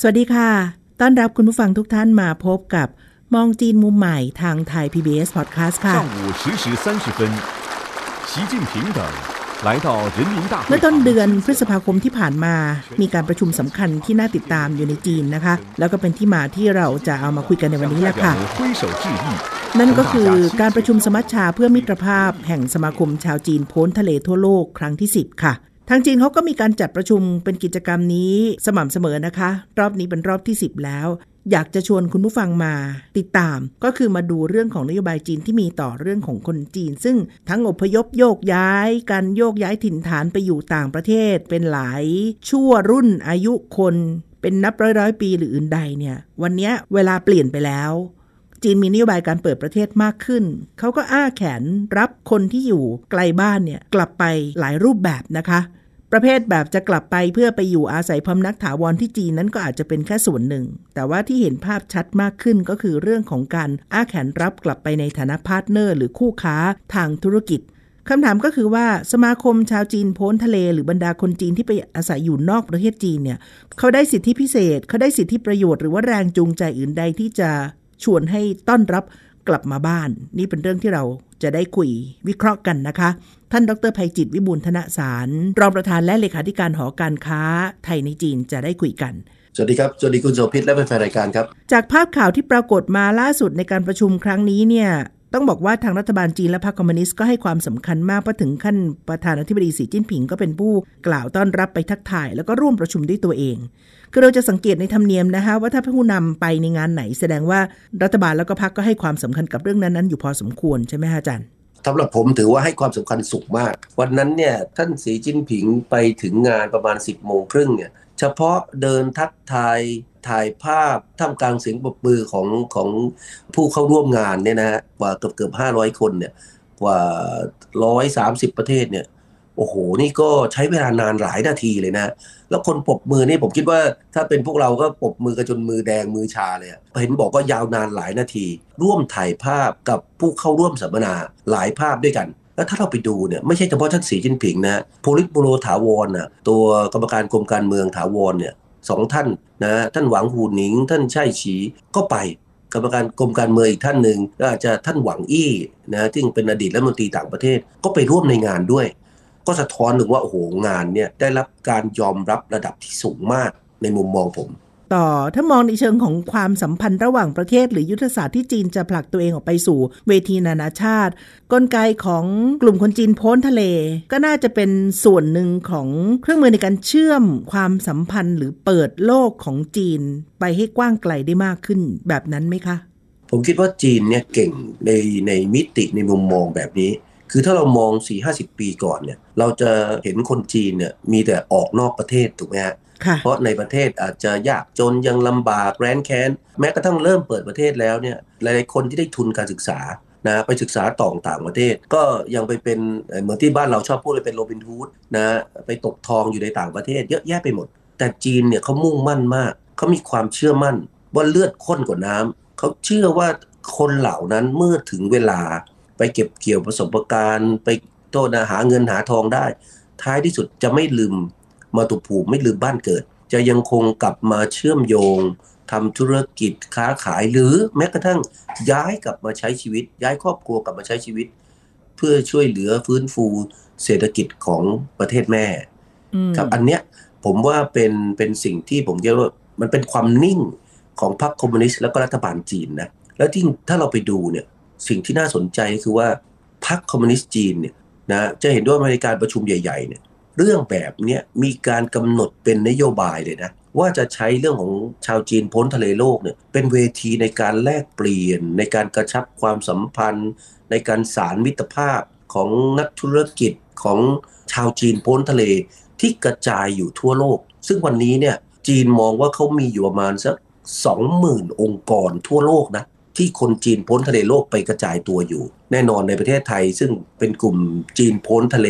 สวัสดีค่ะ ต้อนรับคุณผู้ฟังทุกท่านมาพบกับมองจีนมุมใหม่ทางไทย PBS Podcast ค่ะ 上午十时三十分，习近平等来到人民大会 เมื่อต้น 堂 เดือนพฤษภาคมที่ผ่านมา มีการประชุมสำคัญที่น่าติดตามอยู่ในจีนนะคะ แล้วก็เป็นที่มาที่เราจะเอามาคุยกันในวันนี้แหละ 代 ค่ะ 表们挥手致意， นั่นก็คือ 同大家 การประชุมสมัชชาเพื่อมิตรภาพแห่งสมาคมชาวจีนพ้นทะเลทั่วโลกครั้งที่ 10 ค่ะ ทางจีนเขาก็มีการจัดประชุมเป็นกิจกรรมนี้สม่ำเสมอนะคะ รอบนี้เป็นรอบที่ 10 แล้ว อยากจะชวนคุณผู้ฟังมาติดตาม ก็คือมาดูเรื่องของนโยบายจีนที่มีต่อเรื่องของคนจีน ซึ่งทั้งอพยพโยกย้ายการโยกย้ายถิ่นฐานไปอยู่ต่างประเทศ เป็นหลายชั่วรุ่นอายุคน เป็นนับร้อยร้อยปีหรืออื่นใดเนี่ย วันนี้เวลาเปลี่ยนไปแล้ว จีนมีนโยบายการเปิดประเทศมากขึ้น เขาก็อ้าแขนรับคนที่อยู่ไกลบ้านเนี่ยกลับไปหลายรูปแบบนะคะ ประเภทแบบจะกลับไปเพื่อไปอยู่อาศัยพำนักถาวรที่จีนนั้นก็อาจจะเป็นแค่ส่วนหนึ่ง แต่ว่าที่เห็นภาพชัดมากขึ้นก็คือเรื่องของการอ้าแขนรับกลับไปในฐานะ partner หรือคู่ค้าทางธุรกิจคำถามก็คือว่าสมาคมชาวจีนโพ้นทะเล หรือบรรดาคนจีนที่ไปอาศัยอยู่นอกประเทศจีนเนี่ยเขาได้สิทธิพิเศษ เขาได้สิทธิประโยชน์หรือว่าแรงจูงใจอื่นใดที่จะ ชวนให้ต้อนรับกลับมาบ้าน นี่เป็นเรื่องที่เราจะได้คุยวิเคราะห์กันนะคะ ท่านดรภัยจิตวิบูลย์ธนสาร รองประธานและเลขาธิการหอการค้า ไทยในจีนจะได้คุยกันสวัสดีครับ สวัสดีคุณโสภิตและแฟนๆรายการครับ จากภาพข่าวที่ปรากฏมาล่าสุดในการประชุมครั้งนี้เนี่ย ต้องบอกว่าทางรัฐบาลจีนและพรรคคอมมิวนิสต์ก็ให้ความสำคัญมากเพราะถึงขั้นประธานาธิบดีสีจิ้นผิงก็เป็นผู้กล่าวต้อนรับไปทักทาย แล้วก็ร่วมประชุมด้วยตัวเองคือเราจะสังเกตในธรรมเนียมนะคะว่าถ้าผู้นำไปในงานไหน แสดงว่ารัฐบาลแล้วก็พรรคก็ให้ความสำคัญกับเรื่องนั้นๆอยู่พอสมควรใช่ไหมคะอาจารย์สำหรับผมถือว่าให้ความสำคัญสูงมาก วันนั้นเนี่ยท่านสีจิ้นผิงไปถึงงานประมาณ 10บโมงครึ่งเนี่ยเฉพาะเดินทักทาย ถ่ายภาพท่ามกลางเสียงปรบมือของของผู้เข้าร่วมงานเนี่ยนะฮะกว่าเกือบเกือบห้าร้อยคนเนี่ยกว่าร้อยสามสิบประเทศเนี่ยโอ้โห นี่ก็ใช้เวลานานหลายนาทีเลยนะ แล้วคนปรบมือนี่ผมคิดว่าถ้าเป็นพวกเราก็ปรบมือกันจนมือแดงมือชาเลยอะเห็นบอกก็ยาวนานหลายนาที ร่วมถ่ายภาพกับผู้เข้าร่วมสัมมนาหลายภาพด้วยกัน แล้วถ้าเราไปดูเนี่ยไม่ใช่เฉพาะท่านสีจิ้นผิงนะโพลิตบูโรถาวรน่ะตัวกรรมการกรมการเมืองถาวรเนี่ย สองท่านนะท่านหวังหูหนิง ท่านช่ฉีก็ไปกรรมการกรมการเมืองอีกท่านหนึ่งก็อาจจะท่านหวังอี้นะที่เป็นอดีตรัฐมนตรีต่างประเทศก็ไปร่วมในงานด้วย ก็สะท้อนถึงว่าโอ้โหงานเนี่ยได้รับการยอมรับระดับที่สูงมากในมุมมองผม ต่อ ถ้ามองในเชิงของความสัมพันธ์ระหว่างประเทศ หรือยุทธศาสตร์ที่จีนจะผลักตัวเองออกไปสู่ เวทีนานาชาติ กลไกของกลุ่มคนจีนพ้นทะเล ก็น่าจะเป็นส่วนหนึ่งของเครื่องมือในการเชื่อมความสัมพันธ์ หรือเปิดโลกของจีนไปให้กว้างไกลได้มากขึ้นแบบนั้นไหมคะผมคิดว่าจีนเนี่ยเก่งในในมิติในมุมมองแบบนี้ คือถ้าเรามอง 4-50 ปีก่อนเนี่ย เราจะเห็นคนจีนเนี่ยมีแต่ออกนอกประเทศถูกไหมฮะค่ะ เพราะในประเทศอาจจะยากจนยังลำบากแร้นแค้น แม้กระทั่งเริ่มเปิดประเทศแล้วเนี่ยหลายๆคนที่ได้ทุนการศึกษานะไปศึกษาต่อต่างประเทศ ก็ยังไปเป็นเหมือนที่บ้านเราชอบพูดเลยเป็นโรบินฮูดนะไปตกทองอยู่ในต่างประเทศ เยอะแยะไปหมด แต่จีนเนี่ยเขามุ่งมั่นมากเขามีความเชื่อมั่นว่าเลือดข้นกว่าน้ำเขาเชื่อว่าคนเหล่านั้นเมื่อถึงเวลาไปเก็บเกี่ยวประสบการณ์ ไปโทษนะหาเงินหาทองได้ ท้ายที่สุดจะไม่ลืม มาตุภูมิไม่ลืมบ้านเกิด จะยังคงกลับมาเชื่อมโยงทำธุรกิจค้าขายหรือแม้กระทั่งย้ายกลับมาใช้ชีวิต ย้ายครอบครัวกลับมาใช้ชีวิต เพื่อช่วยเหลือฟื้นฟูเศรษฐกิจของประเทศแม่อืมครับอันเนี้ยผมว่าเป็นเป็นสิ่งที่ผมคิดว่ามันเป็นความนิ่งของพรรคคอมมิวนิสต์แล้วก็รัฐบาลจีนนะแล้วที่ถ้าเราไปดูเนี่ยสิ่งที่น่าสนใจก็คือว่าพรรคคอมมิวนิสต์จีนเนี่ยนะจะเห็นด้วยในการประชุมใหญ่ๆเนี่ย เรื่องแบบนี้มีการกำหนดเป็นนโยบายเลยนะว่าจะใช้เรื่องของชาวจีนโพ้นทะเลโลกเนี่ยเป็นเวทีในการแลกเปลี่ยน ในการกระชับความสัมพันธ์ ในการสารมิตรภาพของนักธุรกิจของชาวจีนพ้นทะเลที่กระจายอยู่ทั่วโลก ซึ่งวันนี้เนี่ยจีนมองว่าเขามีอยู่ประมาณสัก20,000องค์กรทั่วโลกนะที่คนจีนพ้นทะเลโลกไปกระจายตัวอยู่ แน่นอนในประเทศไทยซึ่งเป็นกลุ่มจีนพ้นทะเล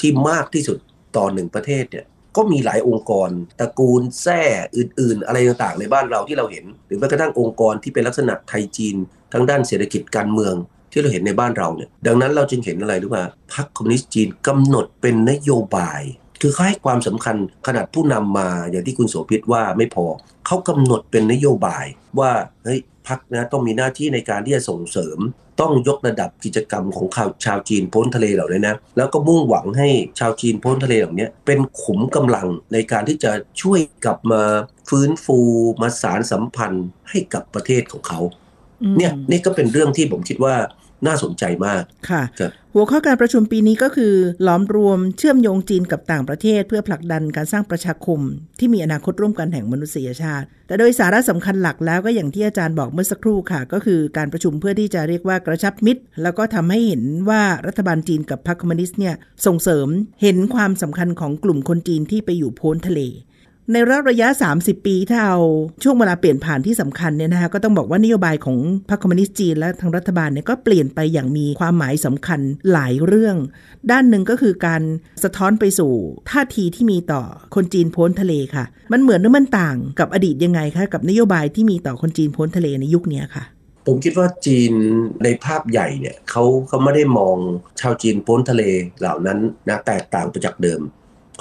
ที่มากที่สุด ต่อหนึ่งประเทศเนี่ยก็มีหลายองค์กรตระกูลแท้อื่น ๆ อะไรต่างๆ ในบ้านเราที่เราเห็น หรือแม้กระทั่งองค์กรที่เป็นลักษณะไทยจีนทั้งด้านเศรษฐกิจการเมืองที่เราเห็นในบ้านเราเนี่ยดังนั้นเราจึงเห็นอะไรรู้ไหมพรรคคอมมิวนิสต์จีนกำหนดเป็นนโยบาย คือเขาให้ความสำคัญขนาดผู้นำมาอย่างที่คุณโสภิตว่าไม่พอเขากำหนดเป็นนโยบายว่าเฮ้ย พักนะต้องมีหน้าที่ในการที่จะส่งเสริม ต้องยกระดับกิจกรรมของชาวจีนพ้นทะเลเหล่านี้นะแล้วก็มุ่งหวังให้ชาวจีนพ้นทะเลเหล่านี้เป็นขุมกำลังในการที่จะช่วยกลับมาฟื้นฟูมาสารสัมพันธ์ให้กับประเทศของเขาเนี่ยนี่ก็เป็นเรื่องที่ผมคิดว่า น่าสนใจมากค่ะหัวข้อการประชุมปีนี้ก็คือล้อมรวมเชื่อมโยงจีนกับต่างประเทศ เพื่อผลักดันการสร้างประชาคม ที่มีอนาคตร่วมกันแห่งมนุษยชาติ แต่โดยสาระสำคัญหลักแล้วก็อย่างที่อาจารย์บอกเมื่อสักครู่ค่ะ ก็คือการประชุมเพื่อที่จะเรียกว่ากระชับมิตร แล้วก็ทำให้เห็นว่ารัฐบาลจีนกับพรรคคอมมิวนิสต์เนี่ยส่งเสริมเห็นความสำคัญของกลุ่มคนจีนที่ไปอยู่โพ้นทะเล ในรอบระยะ 30 ปีถ้าเอาช่วงเวลาเปลี่ยนผ่านที่สำคัญเนี่ยนะคะก็ต้องบอกว่านโยบายของพรรคคอมมิวนิสต์จีนและทางรัฐบาลเนี่ยก็เปลี่ยนไปอย่างมีความหมายสำคัญหลายเรื่อง ด้านหนึ่งก็คือการสะท้อนไปสู่ท่าทีที่มีต่อคนจีนพ้นทะเลค่ะ มันเหมือนหรือมันต่างกับอดีตยังไงคะกับนโยบายที่มีต่อคนจีนพ้นทะเลในยุคนี้ค่ะผมคิดว่าจีนในภาพใหญ่เนี่ยเขาเขาไม่ได้มองชาวจีนพ้นทะเลเหล่านั้นนะแตกต่างไปจากเดิม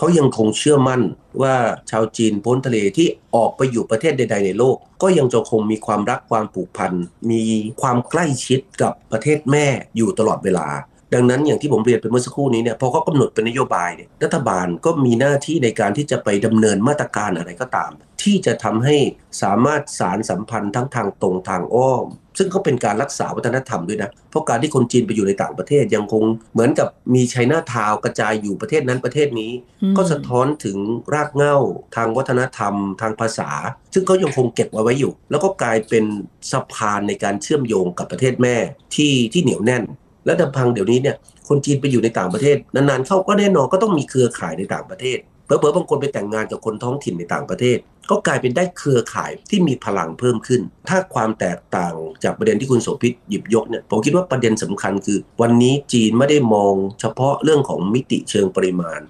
เขายังคงเชื่อมั่นว่าชาวจีนพ้นทะเลที่ออกไปอยู่ประเทศใด ๆ ในโลก ก็ยังจะคงมีความรักความผูกพัน มีความใกล้ชิดกับประเทศแม่อยู่ตลอดเวลา ดังนั้นอย่างที่ผมเรียนไปเมื่อสักครู่นี้เนี่ยพอเขากำหนดเป็นนโยบายเนี่ยรัฐบาลก็มีหน้าที่ในการที่จะไปดำเนินมาตรการอะไรก็ตาม ที่จะทำให้สามารถสารสัมพันธ์ทั้งทางตรงทางอ้อม ซึ่งก็เป็นการรักษาวัฒนธรรมด้วยนะ เพราะการที่คนจีนไปอยู่ในต่างประเทศยังคงเหมือนกับมีไชน่าทาวกระจายอยู่ประเทศนั้นประเทศนี้ ก็สะท้อนถึงรากเหง้าทางวัฒนธรรม ทางภาษา ซึ่งเขายังคงเก็บเอาไว้อยู่ แล้วก็กลายเป็นสะพานในการเชื่อมโยงกับประเทศแม่ที่ที่เหนียวแน่น และดำพังเดี๋ยวนี้เนี่ยคนจีนไปอยู่ในต่างประเทศนานๆเข้าก็แน่นอนก็ต้องมีเครือข่ายในต่างประเทศเผลอๆบางคนไปแต่งงานกับคนท้องถิ่นในต่างประเทศ ก็กลายเป็นได้เครือข่ายที่มีพลังเพิ่มขึ้น ถ้าความแตกต่างจากประเด็นที่คุณโสภิตหยิบยกเนี่ยผมคิดว่าประเด็นสำคัญคือ วันนี้จีนไม่ได้มองเฉพาะเรื่องของมิติเชิงปริมาณ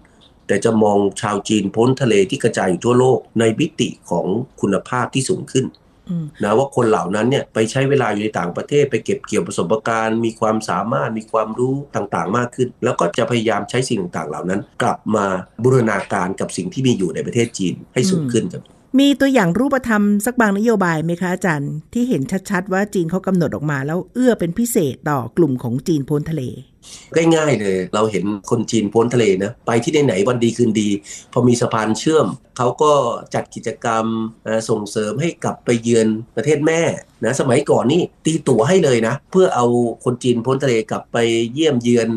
แต่จะมองชาวจีนพ้นทะเลที่กระจายอยู่ทั่วโลกในมิติของคุณภาพที่สูงขึ้น นะว่าคนเหล่านั้นเนี่ยไปใช้เวลาอยู่ในต่างประเทศไปเก็บเกี่ยวประสบการณ์ มีความสามารถมีความรู้ต่างๆ มากขึ้น แล้วก็จะพยายามใช้สิ่งต่างๆ เหล่านั้น กลับมาบูรณาการกับสิ่งที่มีอยู่ในประเทศจีนให้สูงขึ้นครับ มีตัวอย่างรูปธรรมสักบางนโยบายไหมคะอาจารย์ ที่เห็นชัดๆ ว่าจีนเขากำหนดออกมา แล้วเอื้อเป็นพิเศษต่อกลุ่มของจีนพ้นทะเลง่ายๆเลย เราเห็นคนจีนพ้นทะเลนะ ไปที่ไหนวันดีคืนดี พอมีสะพานเชื่อม เขาก็จัดกิจกรรมส่งเสริมให้กลับไปเยือนประเทศแม่นะสมัยก่อนนี่ตีตั๋วให้เลยนะ เพื่อเอาคนจีนพ้นทะเลกลับไปเยี่ยมเยือน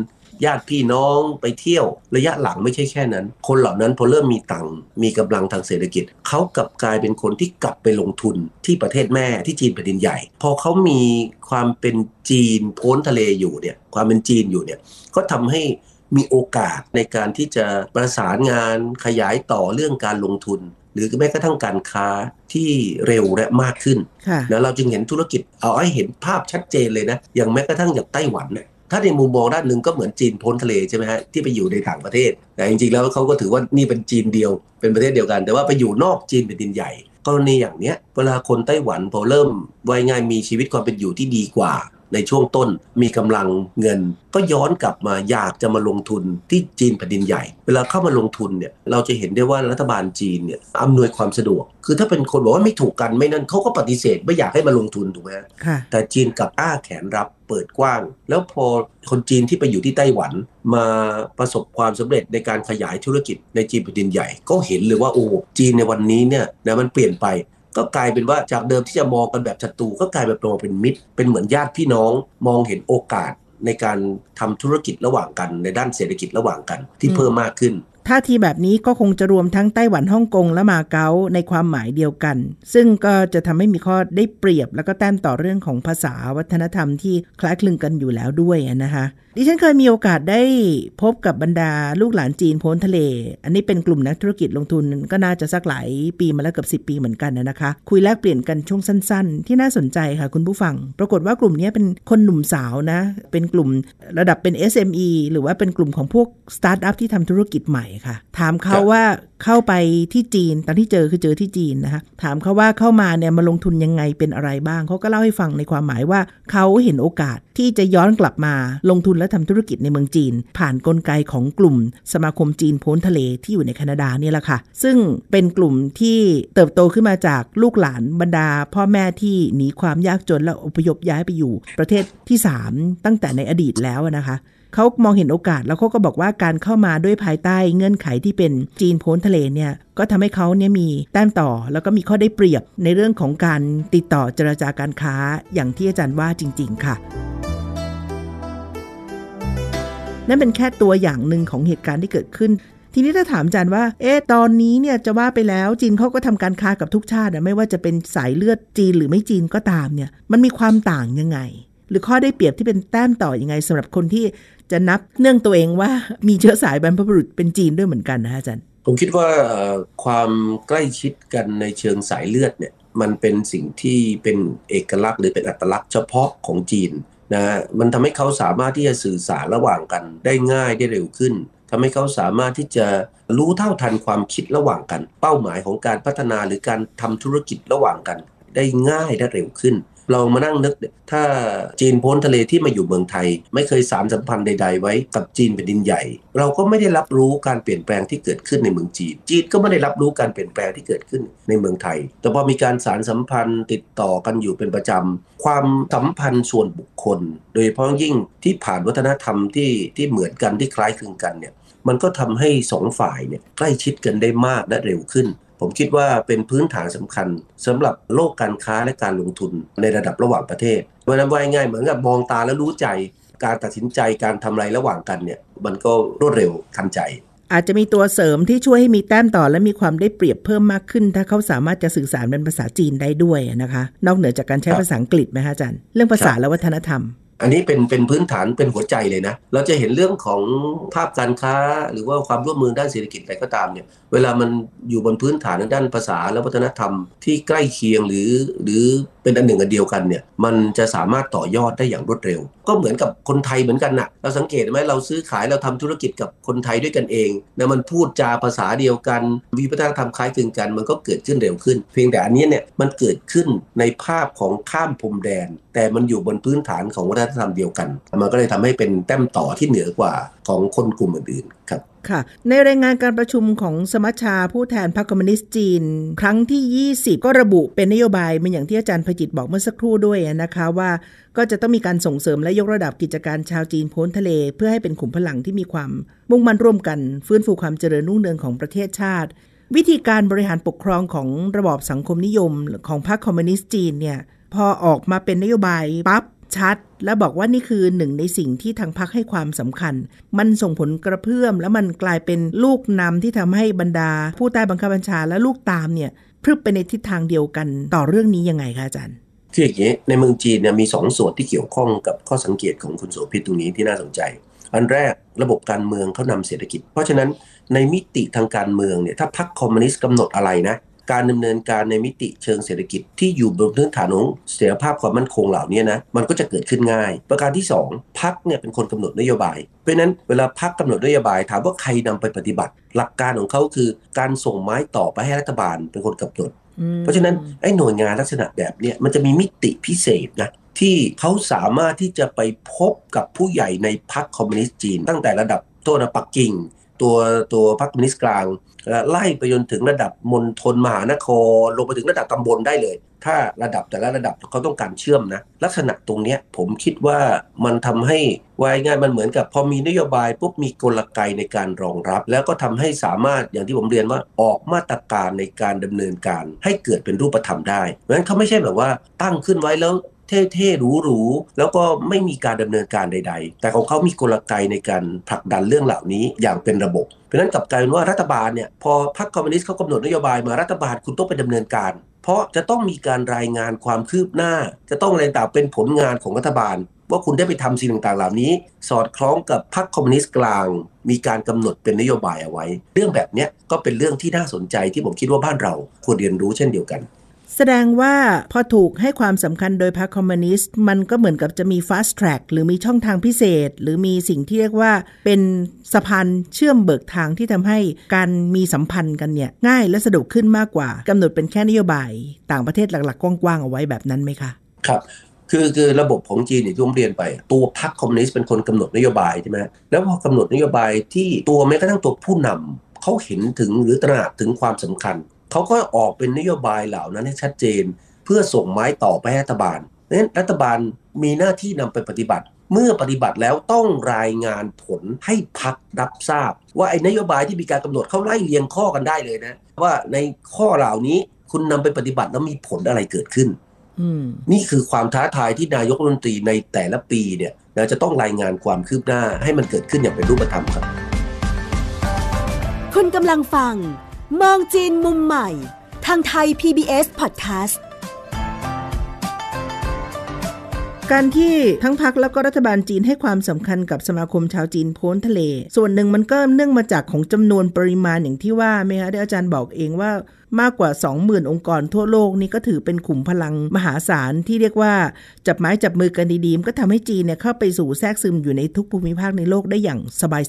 ญาติพี่น้องไปเที่ยว ระยะหลังไม่ใช่แค่นั้น คนเหล่านั้นพอเริ่มมีตังมีกำลังทางเศรษฐกิจเขากลับกลายเป็นคนที่กลับไปลงทุนที่ประเทศแม่ที่จีนแผ่นดินใหญ่ พอเขามีความเป็นจีนพ้นทะเลอยู่เนี่ยความเป็นจีนอยู่เนี่ยก็ทำให้มีโอกาสในการที่จะประสานงานขยายต่อเรื่องการลงทุน หรือแม้กระทั่งการค้าที่เร็วและมากขึ้น แล้วเราจึงเห็นธุรกิจเอาให้เห็นภาพชัดเจนเลยนะ อย่างแม้กระทั่งอย่างไต้หวันเนี่ย ถ้าในมุมมองด้านหนึ่งก็เหมือนจีนพ้นทะเลใช่ไหมฮะที่ไปอยู่ในต่างประเทศ แต่จริงๆแล้วเขาก็ถือว่านี่เป็นจีนเดียว เป็นประเทศเดียวกัน แต่ว่าไปอยู่นอกจีนเป็นดินใหญ่กรณีอย่างเนี้ยเวลาคนไต้หวันพอเริ่มวัยง่ายมีชีวิตความเป็นอยู่ที่ดีกว่า ในช่วงต้นมีกำลังเงิน ก็ย้อนกลับมาอยากจะมาลงทุนที่จีนแผ่นดินใหญ่ เวลาเข้ามาลงทุนเนี่ยเราจะเห็นได้ว่ารัฐบาลจีนเนี่ยอำนวยความสะดวก คือถ้าเป็นคนบอกว่าไม่ถูกกันไม่นั่นเขาก็ปฏิเสธไม่อยากให้มาลงทุนถูกไหมแต่จีนกับอ้าแขนรับ เปิดกว้าง แล้วพอคนจีนที่ไปอยู่ที่ไต้หวัน มาประสบความสำเร็จในการขยายธุรกิจในจีนแผ่นดินใหญ่ ก็เห็นเลยว่าโอ้จีนในวันนี้เนี่ยนะมันเปลี่ยนไปก็กลายเป็นว่าจากเดิมที่จะมองกันแบบศัตรูก็กลายเป็นมองเป็นมิตร เป็นเหมือนญาติพี่น้องมองเห็นโอกาสในการทำธุรกิจระหว่างกันในด้านเศรษฐกิจระหว่างกันที่เพิ่มมากขึ้น ท่าทีแบบนี้ก็คงจะรวมทั้งไต้หวันฮ่องกงและมาเก๊าในความหมายเดียวกัน ซึ่งก็จะทำให้มีข้อได้เปรียบ แล้วก็แต้มต่อเรื่องของภาษาวัฒนธรรมที่คล้ายคลึงกันอยู่แล้วด้วยนะคะดิฉันเคยมีโอกาสได้พบกับบรรดาลูกหลานจีนพ้นทะเล อันนี้เป็นกลุ่มนักธุรกิจลงทุนก็น่าจะสักหลายปีมาแล้วเกือบสิปีเหมือนกันนะคะ คุยแลกเปลี่ยนกันช่วงสั้น ๆ ที่น่าสนใจค่ะคุณผู้ฟัง ปรากฏว่ากลุ่มนี้เป็นคนหนุ่มสาวนะ เป็นกลุ่มระดับเป็น SME หรือว่าเป็นกลุ่มของพวกสตาร์ทอัพที่ทำธุรกิจใหม่ค่ะ ถามเขาว่าเข้าไปที่จีนตอนที่เจอคือเจอที่จีนนะคะถามเขาว่าเข้ามาเนี่ยมาลงทุนยังไงเป็นอะไรบ้างเขาก็เล่าให้ฟังในความหมายว่าเขาเห็นโอกาสที่จะย้อนกลับมาลงทุนและทำธุรกิจในเมืองจีน ผ่านนกลไกของกลุ่ม สมาคมจีนพ้นทะเลที่อยู่ในแคนาดาเนี่ยแหละค่ะ ซึ่งเป็นกลุ่มที่เติบโตขึ้นมาจากลูกหลานบรรดา พ่อแม่ที่หนีความยากจนและอพยพย้ายไปอยู่ ประเทศที่ 3 ตั้งแต่ในอดีตแล้วนะคะ เขามองเห็นโอกาสแล้วเขาก็บอกว่าการเข้ามาด้วยภายใต้เงื่อนไขที่เป็นจีนพ้นทะเลเนี่ยก็ทำให้เขาเนี่ยมีแต้มต่อ แล้วก็มีข้อได้เปรียบในเรื่องของการติดต่อเจรจาการค้าอย่างที่อาจารย์ว่าจริง ๆ ค่ะนั่นเป็นแค่ตัวอย่างหนึ่งของเหตุการณ์ที่เกิดขึ้น ทีนี้ถ้าถามอาจารย์ว่า เอ๊ะ ตอนนี้เนี่ยจะว่าไปแล้วจีนเขาก็ทำการค้ากับทุกชาตินะไม่ว่าจะเป็นสายเลือดจีนหรือไม่จีนก็ตามเนี่ย มันมีความต่างยังไง หรือข้อได้เปรียบที่เป็นแต้มต่ออยังไงสำหรับคนที่ จะนับเนื่องตัวเองว่ามีเชื้อสายบรรพบุรุษเป็นจีนด้วยเหมือนกันนะอาจารย์ ผมคิดว่าความใกล้ชิดกันในเชิงสายเลือดเนี่ยมันเป็นสิ่งที่เป็นเอกลักษณ์หรือเป็นอัตลักษณ์เฉพาะของจีนนะมันทำให้เขาสามารถที่จะสื่อสารระหว่างกันได้ง่ายได้เร็วขึ้นทำให้เขาสามารถที่จะรู้เท่าทันความคิดระหว่างกัน เป้าหมายของการพัฒนาหรือการทำธุรกิจระหว่างกัน ได้ง่ายได้เร็วขึ้น เรามานั่งนึกถ้าจีนพ้นทะเลที่มาอยู่เมืองไทย ไม่เคยสารสัมพันธ์ใด ๆ ไว้กับจีนเป็นดินใหญ่ เราก็ไม่ได้รับรู้การเปลี่ยนแปลงที่เกิดขึ้นในเมืองจีน จีนก็ไม่ได้รับรู้การเปลี่ยนแปลงที่เกิดขึ้นในเมืองไทย แต่พอมีการสารสัมพันธ์ติดต่อกันอยู่เป็นประจำ ความสัมพันธ์ส่วนบุคคล โดยเฉพาะยิ่งที่ผ่านวัฒนธรรมที่ที่เหมือนกันที่คล้ายคลึงกันเนี่ยมันก็ทำให้สองฝ่ายเนี่ยใกล้ชิดกันได้มากและเร็วขึ้น ผมคิดว่าเป็นพื้นฐานสำคัญสำหรับโลกการค้าและการลงทุนในระดับระหว่างประเทศเพราะนั้นว่าง่ายเหมือนกับมองตาแล้วรู้ใจ การตัดสินใจการทำอะไรระหว่างกันเนี่ยมันก็รวดเร็วทันใจอาจจะมีตัวเสริมที่ช่วยให้มีแต้มต่อและมีความได้เปรียบเพิ่มมากขึ้น ถ้าเขาสามารถจะสื่อสารเป็นภาษาจีนได้ด้วยนะคะ นอกเหนือจากการใช้ภาษาอังกฤษไหมคะอาจารย์ เรื่องภาษาและวัฒนธรรม อันนี้เป็นเป็นพื้นฐานเป็นหัวใจเลยนะ เราจะเห็นเรื่องของภาพการค้า หรือว่าความร่วมมือด้านเศรษฐกิจอะไรก็ตามเนี่ย เวลามันอยู่บนพื้นฐานด้านภาษาและวัฒนธรรมที่ใกล้เคียงหรือหรือเป็นอันหนึ่งอันเดียวกันเนี่ยมันจะสามารถต่อยอดได้อย่างรวดเร็ว ก็เหมือนกับคนไทยเหมือนกันนะ่ะเราสังเกตไหมเราซื้อขายเราทำธุรกิจกับคนไทยด้วยกันเองนะมันพูดจาภาษาเดียวกันมีวัฒนธรรมคล้ายคลึงกัน มันก็เกิดขึ้นเร็วขึ้น เพียงแต่อันนี้เนี่ยมันเกิดขึ้นในภาพของข้ามพรมแดน แต่มันอยู่บนพื้นฐานของวัฒนธรรมเดียวกัน มันก็เลยทำให้เป็นแต้มต่อที่เหนือกว่า ของคนกลุ่มอื่นๆครับค่ะ ในรายงานการประชุมของสมัชชาผู้แทนพรรคคอมมิวนิสต์จีน ครั้งที่ 20 ก็ระบุเป็นนโยบายเหมือนอย่างที่อาจารย์พจิตบอกเมื่อสักครู่ด้วยนะคะว่าก็จะต้องมีการส่งเสริมและยกระดับกิจการชาวจีนพ้นทะเล เพื่อให้เป็นขุมพลังที่มีความมุ่งมั่นร่วมกัน ฟื้นฟูความเจริญรุ่งเรืองของประเทศชาติ วิธีการบริหารปกครองของระบอบสังคมนิยมของพรรคคอมมิวนิสต์จีนเนี่ยพอออกมาเป็นนโยบายปั๊บ ชัด และบอกว่านี่คือหนึ่งในสิ่งที่ทางพักให้ความสำคัญ มันส่งผลกระเพื่อม แล้วมันกลายเป็นลูกนำที่ทำให้บรรดา ผู้ใต้บังคับบัญชาและลูกตามเนี่ยพรึบไปในทิศทางเดียวกันต่อเรื่องนี้ยังไงคะอาจารย์คืออย่างนี้ในเมืองจีนเนี่ยมีสองส่วนที่เกี่ยวข้องกับข้อสังเกตของคุณโสภิตตรงนี้ที่น่าสนใจ อันแรกระบบการเมืองเขานำเศรษฐกิจ เพราะฉะนั้นในมิติทางการเมืองเนี่ยถ้าพรรคคอมมิวนิสต์กำหนดอะไรนะ การดำเนินการในมิติเชิงเศรษฐกิจที่อยู่บนพื้นฐานของเสถียรภาพความมั่นคงเหล่านี้นะมันก็จะเกิดขึ้นง่าย ประการที่ 2พักเนี่ยเป็นคนกำหนดนโยบาย เพราะนั้นเวลาพักกำหนดนโยบายถามว่าใครนำไปปฏิบัติ หลักการของเขาคือการส่งไม้ต่อไปให้รัฐบาลเป็นคนกำหนดเพราะฉะนั้นไอ้หน่วยงานลักษณะแบบนี้มันจะมีมิติพิเศษนะที่เขาสามารถที่จะไปพบกับผู้ใหญ่ในพรรคคอมมิวนิสต์จีน ตั้งแต่ระดับโทษนะปักกิ่ง ตัวตัวพรรคคอมมิวนิสต์กลางไล่ไปจนถึงระดับมณฑลมหานคร ลงไปถึงระดับตำบลได้เลย ถ้าระดับแต่ละระดับเขาต้องการเชื่อมนะ ลักษณะตรงนี้ผมคิดว่ามันทำให้วายง่ายมันเหมือนกับพอมีนโยบายปุ๊บมีกลไกในการรองรับ แล้วก็ทำให้สามารถอย่างที่ผมเรียนว่าออกมาตรการในการดำเนินการให้เกิดเป็นรูปธรรมได้เพราะฉะนั้นเขาไม่ใช่แบบว่าตั้งขึ้นไว้แล้ว เท่ๆหรูๆแล้วก็ไม่มีการดำเนินการใด ๆ แต่ของเขามีกลไกในการผลักดันเรื่องเหล่านี้อย่างเป็นระบบ เพราะนั้นกลับกลายเป็นว่ารัฐบาลเนี่ยพอพรรคคอมมิวนิสต์เขากำหนดนโยบายมารัฐบาลคุณต้องไปดำเนินการ เพราะจะต้องมีการรายงานความคืบหน้า จะต้องอะไรต่างเป็นผลงานของรัฐบาล ว่าคุณได้ไปทำสิ่งต่างๆ เหล่านี้ สอดคล้องกับพรรคคอมมิวนิสต์กลาง มีการกำหนดเป็นนโยบายเอาไว้ เรื่องแบบเนี้ยก็เป็นเรื่องที่น่าสนใจที่ผมคิดว่าบ้านเราควรเรียนรู้เช่นเดียวกัน แสดงว่าพอถูกให้ความสำคัญโดยพรรคคอมมิวนิสต์ มันก็เหมือนกับจะมี fast track หรือมีช่องทางพิเศษ หรือมีสิ่งที่เรียกว่าเป็นสะพานเชื่อมเบิกทางที่ทำให้การมีสัมพันธ์กันเนี่ย ง่ายและสะดวกขึ้นมากกว่ากำหนดเป็นแค่นโยบายต่างประเทศหลัก ๆ กว้าง ๆ เอาไว้แบบนั้นไหมคะ ครับคือคือระบบของจีนอย่างที่ผมเรียนไป ตัวพรรคคอมมิวนิสต์เป็นคนกำหนดนโยบายใช่ไหมแล้วพอกำหนดนโยบายที่ตัวแม้กระทั่งตัวผู้นำเขาเห็นถึงหรือตระหนักถึงความสำคัญ เขาก็ออกเป็นนโยบายเหล่านั้นให้ชัดเจน เพื่อส่งไม้ต่อไปให้รัฐบาลดังนั้นรัฐบาลมีหน้าที่นำไปปฏิบัติ เมื่อปฏิบัติแล้วต้องรายงานผลให้พักรับทราบ ว่าไอ้นโยบายที่มีการกำหนดเขาไล่เรียงข้อกันได้เลยนะ ว่าในข้อเหล่านี้คุณนำไปปฏิบัติแล้วมีผลอะไรเกิดขึ้นอืมนี่คือความท้าทายที่นายกรัฐมนตรีในแต่ละปีเนี่ยนะจะต้องรายงานความคืบหน้าให้มันเกิดขึ้นอย่างเป็นรูปธรรมครับ คุณกำลังฟัง มองจีนมุมใหม่ ทางไทย PBS Podcast การที่ทั้งพักแล้วก็รัฐบาลจีนให้ความสำคัญกับสมาคมชาวจีนโพ้นทะเล ส่วนหนึ่งมันก็เนื่องมาจากของจำนวนปริมาณอย่างที่ว่าไหมคะที่อาจารย์บอกเองว่า มากกว่า 20,000 องค์กรทั่วโลกนี่ก็ถือเป็นขุมพลังมหาศาลที่เรียกว่าจับไม้จับมือกันดีๆก็ทำให้จีนเนี่ยเข้าไปสู่แทรกซึมอยู่ในทุกภูมิภาคในโลกได้อย่าง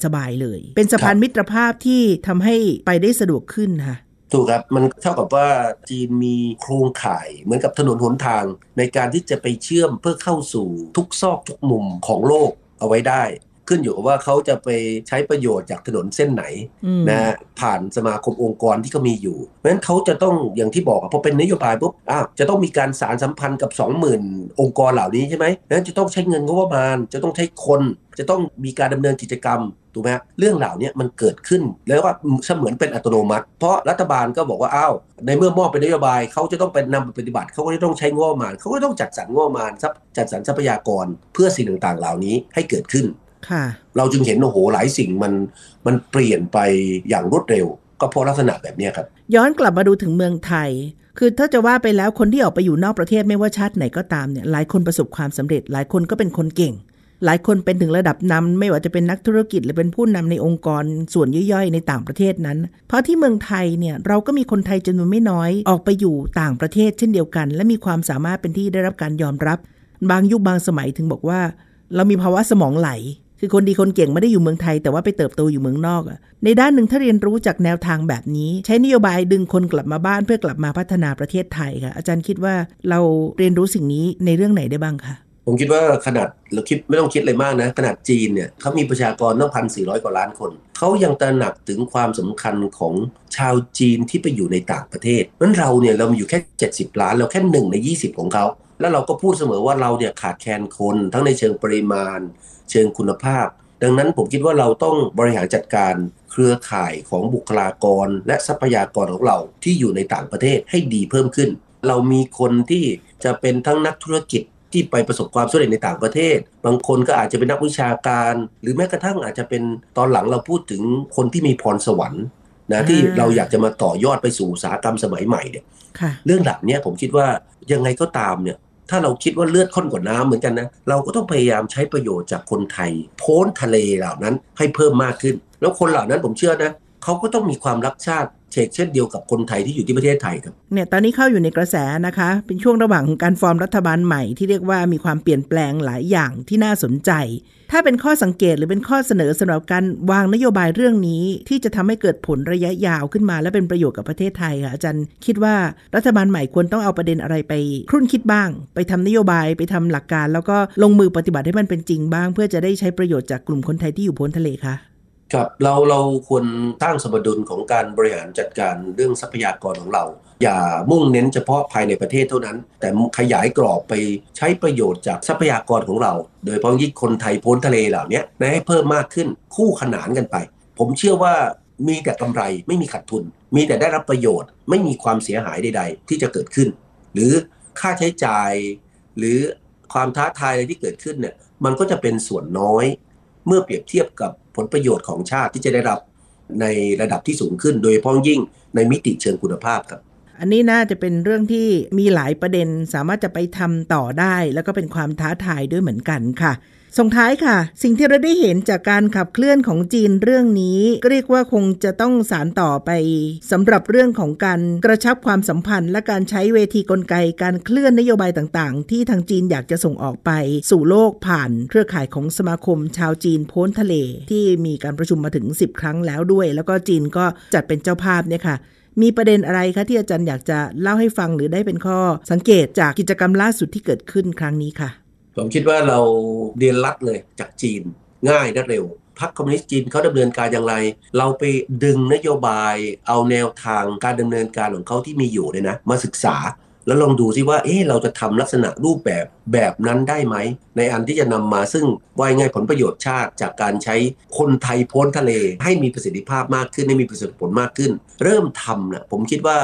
สบายๆเลย เป็นสะพานมิตรภาพที่ทำให้ไปได้สะดวกขึ้นค่ะถูกครับ มันเท่ากับว่าจีนมีโครงข่ายเหมือนกับถนนหนทาง ในการที่จะไปเชื่อมเพื่อเข้าสู่ทุกซอกทุกมุมของโลกเอาไว้ได้ ขึ้นอยู่กับว่าเขาจะไปใช้ประโยชน์จากถนนเส้นไหนอืมนะฮะผ่านสมาคมองค์กรที่เขามีอยู่เพราะฉะนั้นเขาจะต้องอย่างที่บอกอะพอเป็นนโยบายปุ๊บอ้าวจะต้องมีการสารสัมพันธ์กับ 20,000 องค์กรเหล่านี้ใช่ไหมนั้นจะต้องใช้เงินงบประมาณ จะต้องใช้คนจะต้องมีการดำเนินกิจกรรมถูกไหมฮะเรื่องเหล่านี้มันเกิดขึ้นแล้วว่าเสมือนเป็นอัตโนมัติ เพราะรัฐบาลก็บอกว่าอ้าวในเมื่อมอบเป็นนโยบายเขาจะต้องเป็นนำไปปฏิบัติเขาก็จะต้องใช้งบประมาณเขาก็ต้องจัดสรรงบประมาณทรัพย์จัดสรรทรัพยากรเพื่อสิ่งต่างๆ เหล่านี้ให้เกิดขึ้นค่ะ เราจึงเห็นโอ้โหหลายสิ่งมันมันเปลี่ยนไปอย่างรวดเร็ว ก็เพราะลักษณะแบบเนี้ยครับ ย้อนกลับมาดูถึงเมืองไทย คือถ้าจะว่าไปแล้วคนที่ออกไปอยู่นอกประเทศไม่ว่าชาติไหนก็ตามเนี่ยหลายคนประสบความสำเร็จ หลายคนก็เป็นคนเก่ง หลายคนเป็นถึงระดับนำไม่ว่าจะเป็นนักธุรกิจหรือเป็นผู้นำในองค์กรส่วนย่อยๆ ในต่างประเทศนั้น เพราะที่เมืองไทยเนี่ยเราก็มีคนไทยจำนวนไม่น้อย ออกไปอยู่ต่างประเทศเช่นเดียวกัน และมีความสามารถเป็นที่ได้รับการยอมรับ บางยุคบางสมัยถึงบอกว่า เรามีภาวะสมองไหล คือคนดีคนเก่งไม่ได้อยู่เมืองไทย แต่ว่าไปเติบโตอยู่เมืองนอกอะในด้านหนึ่งถ้าเรียนรู้จากแนวทางแบบนี้ ใช้นโยบายดึงคนกลับมาบ้านเพื่อกลับมาพัฒนาประเทศไทยค่ะ อาจารย์คิดว่าเราเรียนรู้สิ่งนี้ในเรื่องไหนได้บ้างคะผมคิดว่าขนาดเราคิดไม่ต้องคิดอะไรมากนะ ขนาดจีนเนี่ยเขามีประชากรตั้งพันสี่ร้อยกว่าล้านคน เขายังตระหนักถึงความสำคัญของชาวจีนที่ไปอยู่ในต่างประเทศนั้นเราเนี่ยเรามีอยู่แค่ 70 ล้าน เราแค่หนึ่งใน 20 ของเขา แล้วเราก็พูดเสมอว่าเราเนี่ยขาดแคลนคนทั้งในเชิงปริมาณ เชิงคุณภาพ ดังนั้นผมคิดว่าเราต้องบริหารจัดการเครือข่ายของบุคลากร และทรัพยากรของเราที่อยู่ในต่างประเทศให้ดีเพิ่มขึ้น เรามีคนที่จะเป็นทั้งนักธุรกิจที่ไปประสบความสำเร็จในต่างประเทศ บางคนก็อาจจะเป็นนักวิชาการ หรือแม้กระทั่งอาจจะเป็นตอนหลังเราพูดถึงคนที่มีพรสวรรค์นะที่เราอยากจะมาต่อยอดไปสู่อุตสาหกรรมสมัยใหม่เนี่ยค่ะเรื่องแบบเนี้ยผมคิดว่ายังไงก็ตามเนี่ย ถ้าเราคิดว่าเลือดข้นกว่าน้ำเหมือนกันนะ เราก็ต้องพยายามใช้ประโยชน์จากคนไทย โพ้นทะเลเหล่านั้นให้เพิ่มมากขึ้น แล้วคนเหล่านั้นผมเชื่อนะเขาก็ต้องมีความรักชาติ เชกเช่นเดียวกับคนไทยที่อยู่ที่ประเทศไทยครับเนี่ยตอนนี้เข้าอยู่ในกระแสนะคะ เป็นช่วงระหว่างของการฟอร์มรัฐบาลใหม่ที่เรียกว่ามีความเปลี่ยนแปลงหลายอย่างที่น่าสนใจ ถ้าเป็นข้อสังเกตหรือเป็นข้อเสนอสำหรับการวางนโยบายเรื่องนี้ ที่จะทำให้เกิดผลระยะยาวขึ้นมา และเป็นประโยชน์กับประเทศไทยค่ะอาจารย์คิดว่ารัฐบาลใหม่ควรต้องเอาประเด็นอะไรไปครุ่นคิดบ้าง ไปทำนโยบายไปทำหลักการ แล้วก็ลงมือปฏิบัติให้มันเป็นจริงบ้าง เพื่อจะได้ใช้ประโยชน์จากกลุ่มคนไทยที่อยู่พ้นทะเลคะ ครับเราเราควรสร้างสมดุลของการบริหารจัดการเรื่องทรัพยากรของเรา อย่ามุ่งเน้นเฉพาะภายในประเทศเท่านั้น แต่ขยายกรอบไปใช้ประโยชน์จากทรัพยากรของเรา โดยเฉพาะยิ่งคนไทยพ้นทะเลเหล่านี้นให้เพิ่มมากขึ้นคู่ขนานกันไป ผมเชื่อว่ามีแต่กำไรไม่มีขาดทุน มีแต่ได้รับประโยชน์ ไม่มีความเสียหายใด ๆ ที่จะเกิดขึ้น หรือค่าใช้จ่าย หรือความท้าทายอะไรที่เกิดขึ้นเนี่ยมันก็จะเป็นส่วนน้อย เมื่อเปรียบเทียบกับผลประโยชน์ของชาติที่จะได้รับในระดับที่สูงขึ้น โดยเฉพาะยิ่งในมิติเชิงคุณภาพครับ อันนี้น่าจะเป็นเรื่องที่มีหลายประเด็นสามารถจะไปทำต่อได้ แล้วก็เป็นความท้าทายด้วยเหมือนกันค่ะส่งท้ายค่ะ สิ่งที่เราได้เห็นจากการขับเคลื่อนของจีนเรื่องนี้ ก็เรียกว่าคงจะต้องสารต่อไปสำหรับเรื่องของการกระชับความสัมพันธ์ และการใช้เวทีกลไกการเคลื่อนนโยบายต่างๆ ที่ทางจีนอยากจะส่งออกไป สู่โลกผ่านเครือข่ายของสมาคมชาวจีนโพ้นทะเล ที่มีการประชุมมาถึง 10 ครั้งแล้วด้วย แล้วก็จีนก็จัดเป็นเจ้าภาพเนี่ยค่ะ มีประเด็นอะไรคะที่อาจารย์อยากจะเล่าให้ฟังหรือได้เป็นข้อ สังเกตจากกิจกรรมล่าสุดที่เกิดขึ้นครั้งนี้ค่ะ ผมคิดว่าเราเรียนรัดเลยจากจีนง่ายและเร็วพรรคคอมมิวนิสต์จีนเขาดำเนินการอย่างไร เราไปดึงนโยบายเอาแนวทางการดำเนินการของเขาที่มีอยู่เนี่ยนะ มาศึกษา แล้วลองดูซิว่าเอ๊ะเราจะทำลักษณะรูปแบบแบบนั้นได้ไหม ในอันที่จะนำมาซึ่งว่ายง่ายผลประโยชน์ชาติ จากการใช้คนไทยพ้นทะเล ให้มีประสิทธิภาพมากขึ้นให้มีประสิทธิผลมากขึ้น เริ่มทำนะผมคิดว่า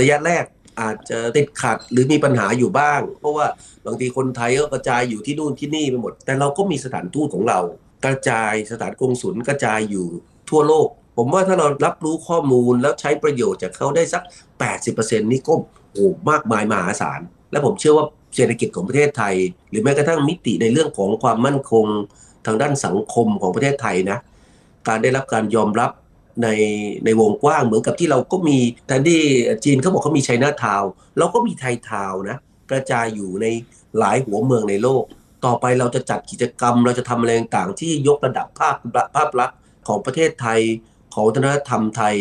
ระยะแรกอาจจะติดขัดหรือมีปัญหาอยู่บ้าง เพราะว่าบางทีคนไทยก็กระจายอยู่ที่นู่นที่นี่ไปหมด แต่เราก็มีสถานทูตของเรา กระจายสถานกงศุลกระจายอยู่ทั่วโลก ผมว่าถ้าเรารับรู้ข้อมูลแล้วใช้ประโยชน์จากเขาได้สัก 80%นี่ก็โอ้มากมายมหาศาล และผมเชื่อว่าเศรษฐกิจของประเทศไทย หรือแม้กระทั่งมิติในเรื่องของความมั่นคงทางด้านสังคมของประเทศไทยนะ การได้รับการยอมรับในในวงกว้างเหมือนกับที่เราก็มีแทนที่จีนเขาบอกเขามีไชน่าทาวเราก็มีไทยทาวนะกระจายอยู่ในหลายหัวเมืองในโลก ต่อไปเราจะจัดกิจกรรม เราจะทำอะไรต่างๆที่ยกระดับภาพภาพลักษณ์ของประเทศไทย ของวัฒนธรรมไทย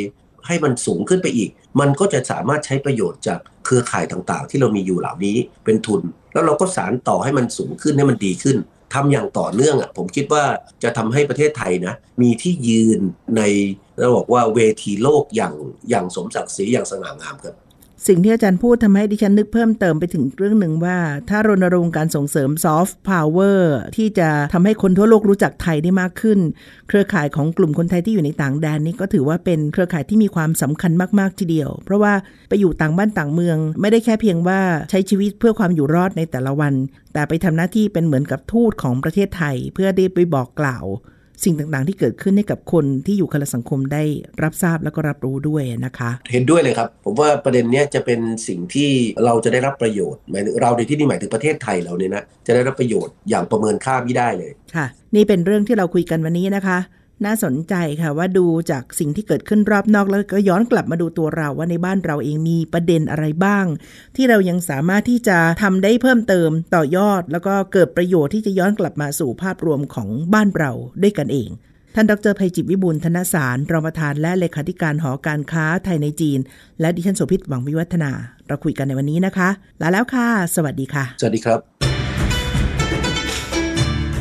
ให้มันสูงขึ้นไปอีก มันก็จะสามารถใช้ประโยชน์จากเครือข่ายต่างๆ ที่เรามีอยู่เหล่านี้เป็นทุน แล้วเราก็สารต่อให้มันสูงขึ้นให้มันดีขึ้นทำอย่างต่อเนื่องอะผมคิดว่าจะทำให้ประเทศไทยนะ มีที่ยืนในเราบอกว่าเวทีโลกอย่างอย่างสมศักดิ์ศรีอย่างสง่างามครับ สิ่งที่อาจารย์พูดทำให้ดิฉันนึกเพิ่มเติมไปถึงเรื่องหนึ่งว่า ถ้ารณรงค์การส่งเสริม soft power ที่จะทำให้คนทั่วโลกรู้จักไทยได้มากขึ้น เครือข่ายของกลุ่มคนไทยที่อยู่ในต่างแดนนี้ก็ถือว่าเป็นเครือข่ายที่มีความสำคัญมากๆทีเดียว เพราะว่าไปอยู่ต่างบ้านต่างเมือง ไม่ได้แค่เพียงว่าใช้ชีวิตเพื่อความอยู่รอดในแต่ละวัน แต่ไปทำหน้าที่เป็นเหมือนกับทูตของประเทศไทย เพื่อได้ไปบอกกล่าว สิ่งต่างๆ ที่เกิดขึ้นให้กับคนที่อยู่คนละสังคมได้รับทราบแล้วก็รับรู้ด้วยนะคะ เห็นด้วยเลยครับ ผมว่าประเด็นนี้จะเป็นสิ่งที่เราจะได้รับประโยชน์หมายถึงเราในที่นี้หมายถึงประเทศไทยเราเนี่ยนะจะได้รับประโยชน์อย่างประเมินค่าไม่ได้เลยค่ะ นี่เป็นเรื่องที่เราคุยกันวันนี้นะคะ น่าสนใจค่ะว่าดูจากสิ่งที่เกิดขึ้นรอบนอกแล้วก็ย้อนกลับมาดูตัวเราว่าในบ้านเราเองมีประเด็นอะไรบ้าง ที่เรายังสามารถที่จะทำได้เพิ่มเติมต่อยอด แล้วก็เกิดประโยชน์ที่จะย้อนกลับมาสู่ภาพรวมของบ้านเราด้วยกันเองท่านดรภัยจิตวิบูลธนสารรองประธานและเลขาธิการหอการค้าไทยในจีน และดิฉันโสภิตหวังวิวัฒนา เราคุยกันในวันนี้นะคะ ลาแล้วค่ะ สวัสดีค่ะ สวัสดีครับ